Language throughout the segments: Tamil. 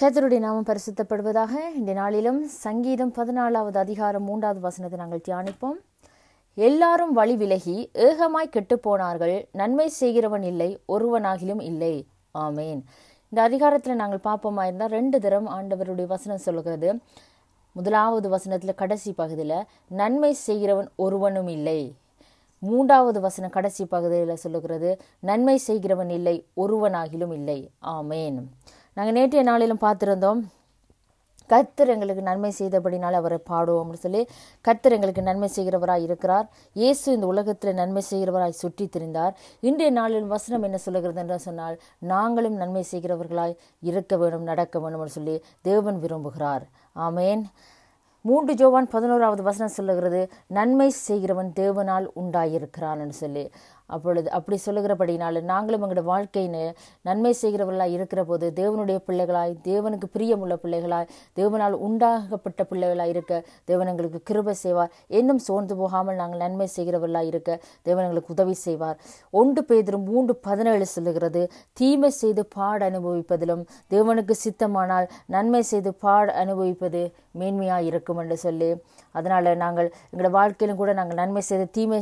கேதருடைய நாமம் பரிசுத்தப்படுவதாக இந்த நாளிலும் சங்கீதம் பதினாலாவது அதிகாரம் மூன்றாவது வசனத்தை நாங்கள் தியானிப்போம். எல்லாரும் வழி விலகி ஏகமாய் கெட்டுப்போனார்கள் நன்மை செய்கிறவன் இல்லை ஒருவனாகிலும் இல்லை. ஆமேன். இந்த அதிகாரத்தில் நாங்கள் பார்ப்போமா? இருந்தால் ரெண்டு தரம் ஆண்டவருடைய வசனம் சொல்லுகிறது. முதலாவது வசனத்தில் கடைசி பகுதியில் நன்மை செய்கிறவன் ஒருவனும் இல்லை. மூன்றாவது வசனம் கடைசி பகுதியில் சொல்லுகிறது நன்மை செய்கிறவன் இல்லை ஒருவனாகிலும் இல்லை. ஆமேன். நாங்கள் நேற்றைய நாளிலும் பார்த்துருந்தோம் கர்த்தர் எங்களுக்கு நன்மை செய்தபடினால் அவரை பாடுவோம் அப்படின்னு சொல்லி கர்த்தர் எங்களுக்கு நன்மை செய்கிறவராய் இருக்கிறார். இயேசு இந்த உலகத்தில் நன்மை செய்கிறவராய் சுற்றி திரிந்தார் இன்றைய நாளில் வசனம் என்ன சொல்லுகிறது என்று சொன்னால் நாங்களும் நன்மை செய்கிறவர்களாய் இருக்க வேண்டும் நடக்க வேண்டும் சொல்லி தேவன் விரும்புகிறார். ஆமேன். மூன்று ஜோவான் பதினோராவது வசனம் சொல்லுகிறது நன்மை செய்கிறவன் தேவனால் உண்டாயிருக்கிறான்னு சொல்லி. அப்பொழுது அப்படி சொல்லுகிறபடினாலும் நாங்களும் எங்களோட வாழ்க்கைன்னு நன்மை செய்கிறவர்களாக இருக்கிற போது தேவனுடைய பிள்ளைகளாய் தேவனுக்கு பிரியமுள்ள பிள்ளைகளாய் தேவனால் உண்டாகப்பட்ட பிள்ளைகளாக இருக்க தேவன் எங்களுக்கு கிருபை செய்வார். இன்னும் சோர்ந்து போகாமல் நாங்கள் நன்மை செய்கிறவர்களாக இருக்க தேவன் எங்களுக்கு உதவி செய்வார். ஒன்று பேதரும் மூன்று பதினேழு சொல்லுகிறது தீமை செய்து பாட அனுபவிப்பதிலும் தேவனுக்கு சித்தமானால் நன்மை செய்து பாட அனுபவிப்பது மேன்மையாக இருக்கும் என்று சொல்லி அதனால் நாங்கள் எங்களோட வாழ்க்கையிலும் கூட நாங்கள் நன்மை செய்து தீமை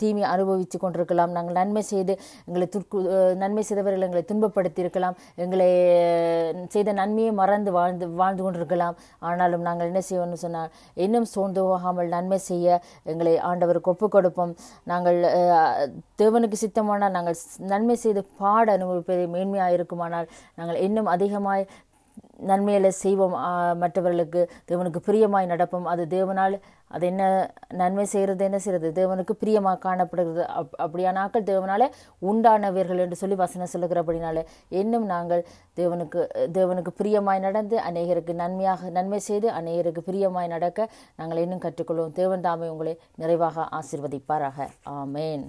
தீமை அனுபவித்து கொண்டிருக்கலாம். நாங்கள் நன்மை செய்து எங்களை துற்கு நன்மை செய்தவர்கள் எங்களை துன்பப்படுத்தி இருக்கலாம் எங்களை செய்த நன்மையை மறந்து வாழ்ந்து வாழ்ந்து கொண்டிருக்கலாம். ஆனாலும் நாங்கள் என்ன செய்வோம்னு சொன்னால் இன்னும் சோர்ந்து போகாமல் நன்மை செய்ய எங்களை ஆண்டவருக்கு ஒப்புக் கொடுப்போம் நாங்கள் தேவனுக்கு சித்தமானால் நாங்கள் நன்மை செய்து பாட அனுபவிப்பது மேன்மையாக இருக்குமானால் நாங்கள் இன்னும் அதிகமாய் நன்மைகளை செய்வோம் மற்றவர்களுக்கு தேவனுக்கு பிரியமாய் நடப்போம். அது தேவனால் அது என்ன நன்மை செய்கிறது என்ன செய்கிறது? தேவனுக்கு பிரியமாக காணப்படுகிறது. அப் அப்படியானாக்கள் தேவனால உண்டானவர்கள் என்று சொல்லி வசனம் சொல்லுகிறபடினால இன்னும் நாங்கள் தேவனுக்கு தேவனுக்கு பிரியமாய் நடந்து அநேகருக்கு நன்மையாக நன்மை செய்து அநேகருக்கு பிரியமாய் நடக்க நாங்கள் இன்னும் கற்றுக்கொள்வோம். தேவன் தாமே உங்களை நிறைவாக ஆசிர்வதிப்பாராக. ஆமேன்.